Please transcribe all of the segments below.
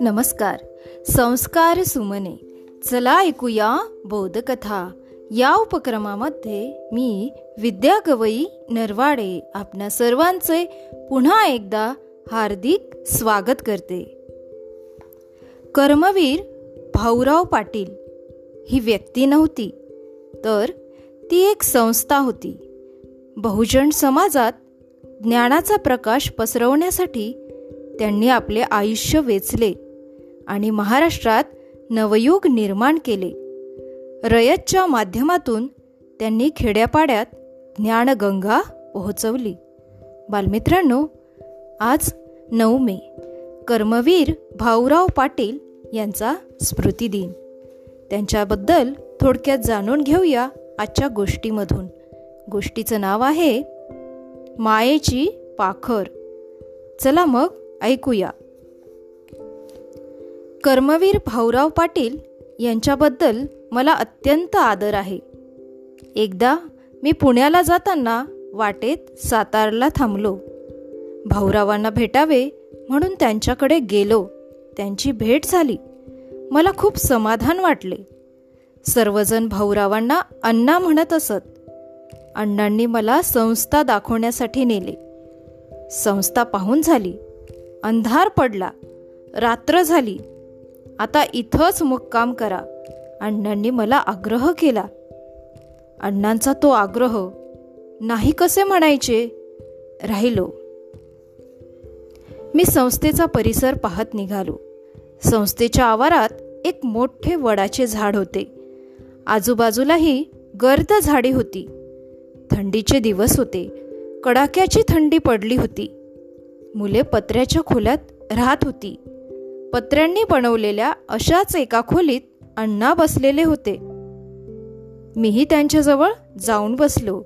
नमस्कार. संस्कार सुमने. चला ऐकूया बोधकथा. या उपक्रमामध्ये मी विद्या गवई नरवाडे आपणा सर्वांचे पुन्हा एकदा हार्दिक स्वागत करते. कर्मवीर भाऊराव पाटील ही व्यक्ती नव्हती तर ती एक संस्था होती. बहुजन समाजात ज्ञानाचा प्रकाश पसरवण्यासाठी त्यांनी आपले आयुष्य वेचले आणि महाराष्ट्रात नवयुग निर्माण केले. रयतच्या माध्यमातून त्यांनी खेड्यापाड्यात ज्ञानगंगा पोहोचवली. बालमित्रांनो आज नऊ मे. कर्मवीर भाऊराव पाटील यांचा स्मृतिदिन त्यांच्याबद्दल थोडक्यात जाणून घेऊया आजच्या गोष्टीमधून. गोष्टीचं नाव आहे मायेची पाखर. चला मग ऐकूया. कर्मवीर भाऊराव पाटील यांच्याबद्दल मला अत्यंत आदर आहे. एकदा मी पुण्याला जाताना वाटेत सातारला थांबलो. भाऊरावांना भेटावे म्हणून त्यांच्याकडे गेलो. त्यांची भेट झाली. मला खूप समाधान वाटले. सर्वजण भाऊरावांना अण्णा म्हणत असत. अण्णांनी मला संस्था दाखवण्यासाठी नेले. संस्था पाहून झाली. अंधार पडला. रात्र झाली. आता इथंच मुक्काम करा. अण्णांनी मला आग्रह केला. अण्णांचा तो आग्रह नाही कसे म्हणायचे? राहिलो. मी संस्थेचा परिसर पाहत निघालो. संस्थेच्या आवारात एक मोठे वडाचे झाड होते. आजूबाजूलाही गर्द झाडी होती. थंडीचे दिवस होते. कडाक्याची थंडी पडली होती. मुले पत्र्याच्या खोल्यात राहत होती. पत्र्यांनी बनवलेल्या अशाच एका खोलीत अण्णा बसलेले होते. मीही त्यांच्याजवळ जाऊन बसलो.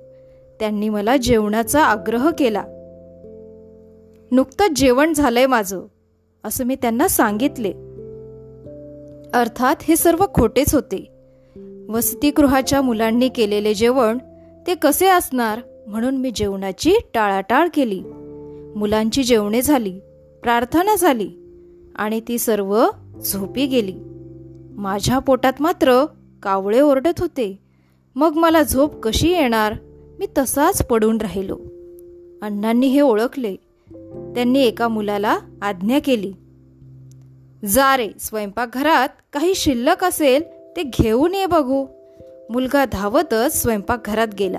त्यांनी मला जेवणाचा आग्रह केला. नुकतंच जेवण झालंय माझं असं मी त्यांना सांगितले. अर्थात हे सर्व खोटेच होते. वसतिगृहाच्या मुलांनी केलेले जेवण ते कसे असणार म्हणून मी जेवणाची टाळाटाळ केली. मुलांची जेवणे झाली प्रार्थना झाली आणि ती सर्व झोपी गेली. माझ्या पोटात मात्र कावळे ओरडत होते. मग मला झोप कशी येणार? मी तसाच पडून राहिलो. अण्णांनी हे ओळखले. त्यांनी एका मुलाला आज्ञा केली. जा रे स्वयंपाकघरात काही शिल्लक असेल ते घेऊन ये बघू. मुलगा धावतच स्वयंपाकघरात गेला.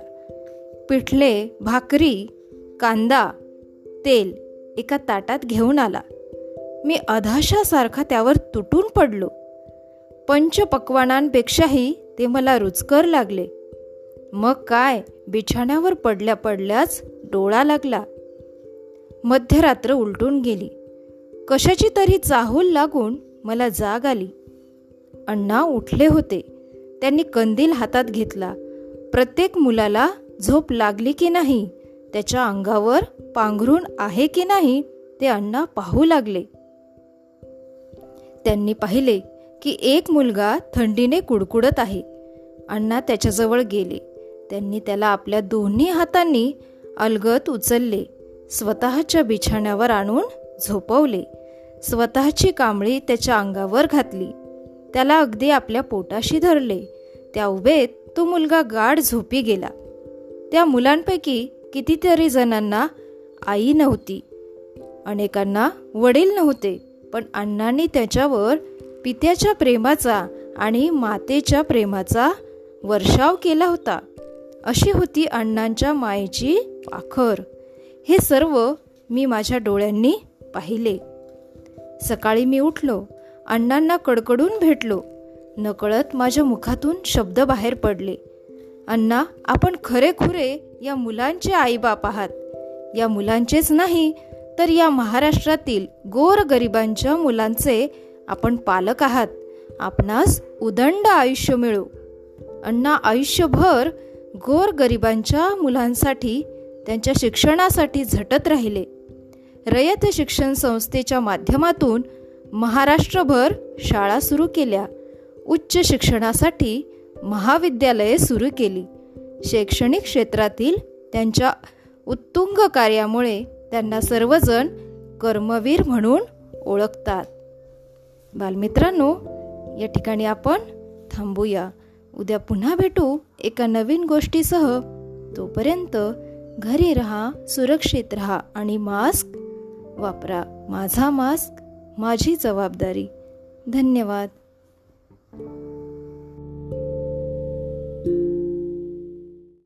पिठले भाकरी कांदा तेल एका ताटात घेऊन आला. मी अधाशासारखा त्यावर तुटून पडलो. पंचपक्वानांपेक्षाही ते मला रुचकर लागले. मग काय? बिछाण्यावर पडल्या पडल्याच डोळा लागला. मध्यरात्र उलटून गेली. कशाची तरी चाहूल लागून मला जाग आली. अण्णा उठले होते. त्यांनी कंदील हातात घेतला. प्रत्येक मुलाला झोप लागली की नाही त्याच्या अंगावर पांघरून आहे की नाही ते अण्णा पाहू लागले. त्यांनी पाहिले की एक मुलगा थंडीने कुडकुडत आहे. अण्णा त्याच्याजवळ गेले. त्यांनी त्याला आपल्या दोन्ही हातांनी अलगत उचलले. स्वतःच्या बिछाण्यावर आणून झोपवले. स्वतःची कांबळी त्याच्या अंगावर घातली. त्याला अगदी आपल्या पोटाशी धरले. त्या उभेत तो मुलगा गाढ झोपी गेला. त्या मुलांपैकी कितीतरी जणांना आई नव्हती. अनेकांना वडील नव्हते पण अण्णांनी त्याच्यावर पित्याच्या प्रेमाचा आणि मातेच्या प्रेमाचा वर्षाव केला होता. अशी होती अण्णांच्या मायेची पाखर. हे सर्व मी माझ्या डोळ्यांनी पाहिले. सकाळी मी उठलो. अण्णांना कडकडून भेटलो. नकळत माझ्या मुखातून शब्द बाहेर पडले. अण्णा आपण खरेखुरे या मुलांचे आईबाप आहात. या मुलांचेच नाही तर या महाराष्ट्रातील गोर गरिबांच्या मुलांचे आपण पालक आहात. आपणास उदंड आयुष्य मिळो. अण्णा आयुष्यभर गोर गरिबांच्या मुलांसाठी त्यांच्या शिक्षणासाठी झटत राहिले. रयत शिक्षण संस्थेच्या माध्यमातून महाराष्ट्रभर शाळा सुरू केल्या. उच्च शिक्षणासाठी महाविद्यालये सुरू केली. शैक्षणिक क्षेत्रातील त्यांच्या उत्तुंग कार्यामुळे त्यांना सर्वजण कर्मवीर म्हणून ओळखतात. बालमित्रांनो या ठिकाणी आपण थांबूया. उद्या पुन्हा भेटू एका नवीन गोष्टीसह. तोपर्यंत घरी राहा सुरक्षित रहा आणि मास्क वापरा. माझा मास्क माझी जबाबदारी. धन्यवाद.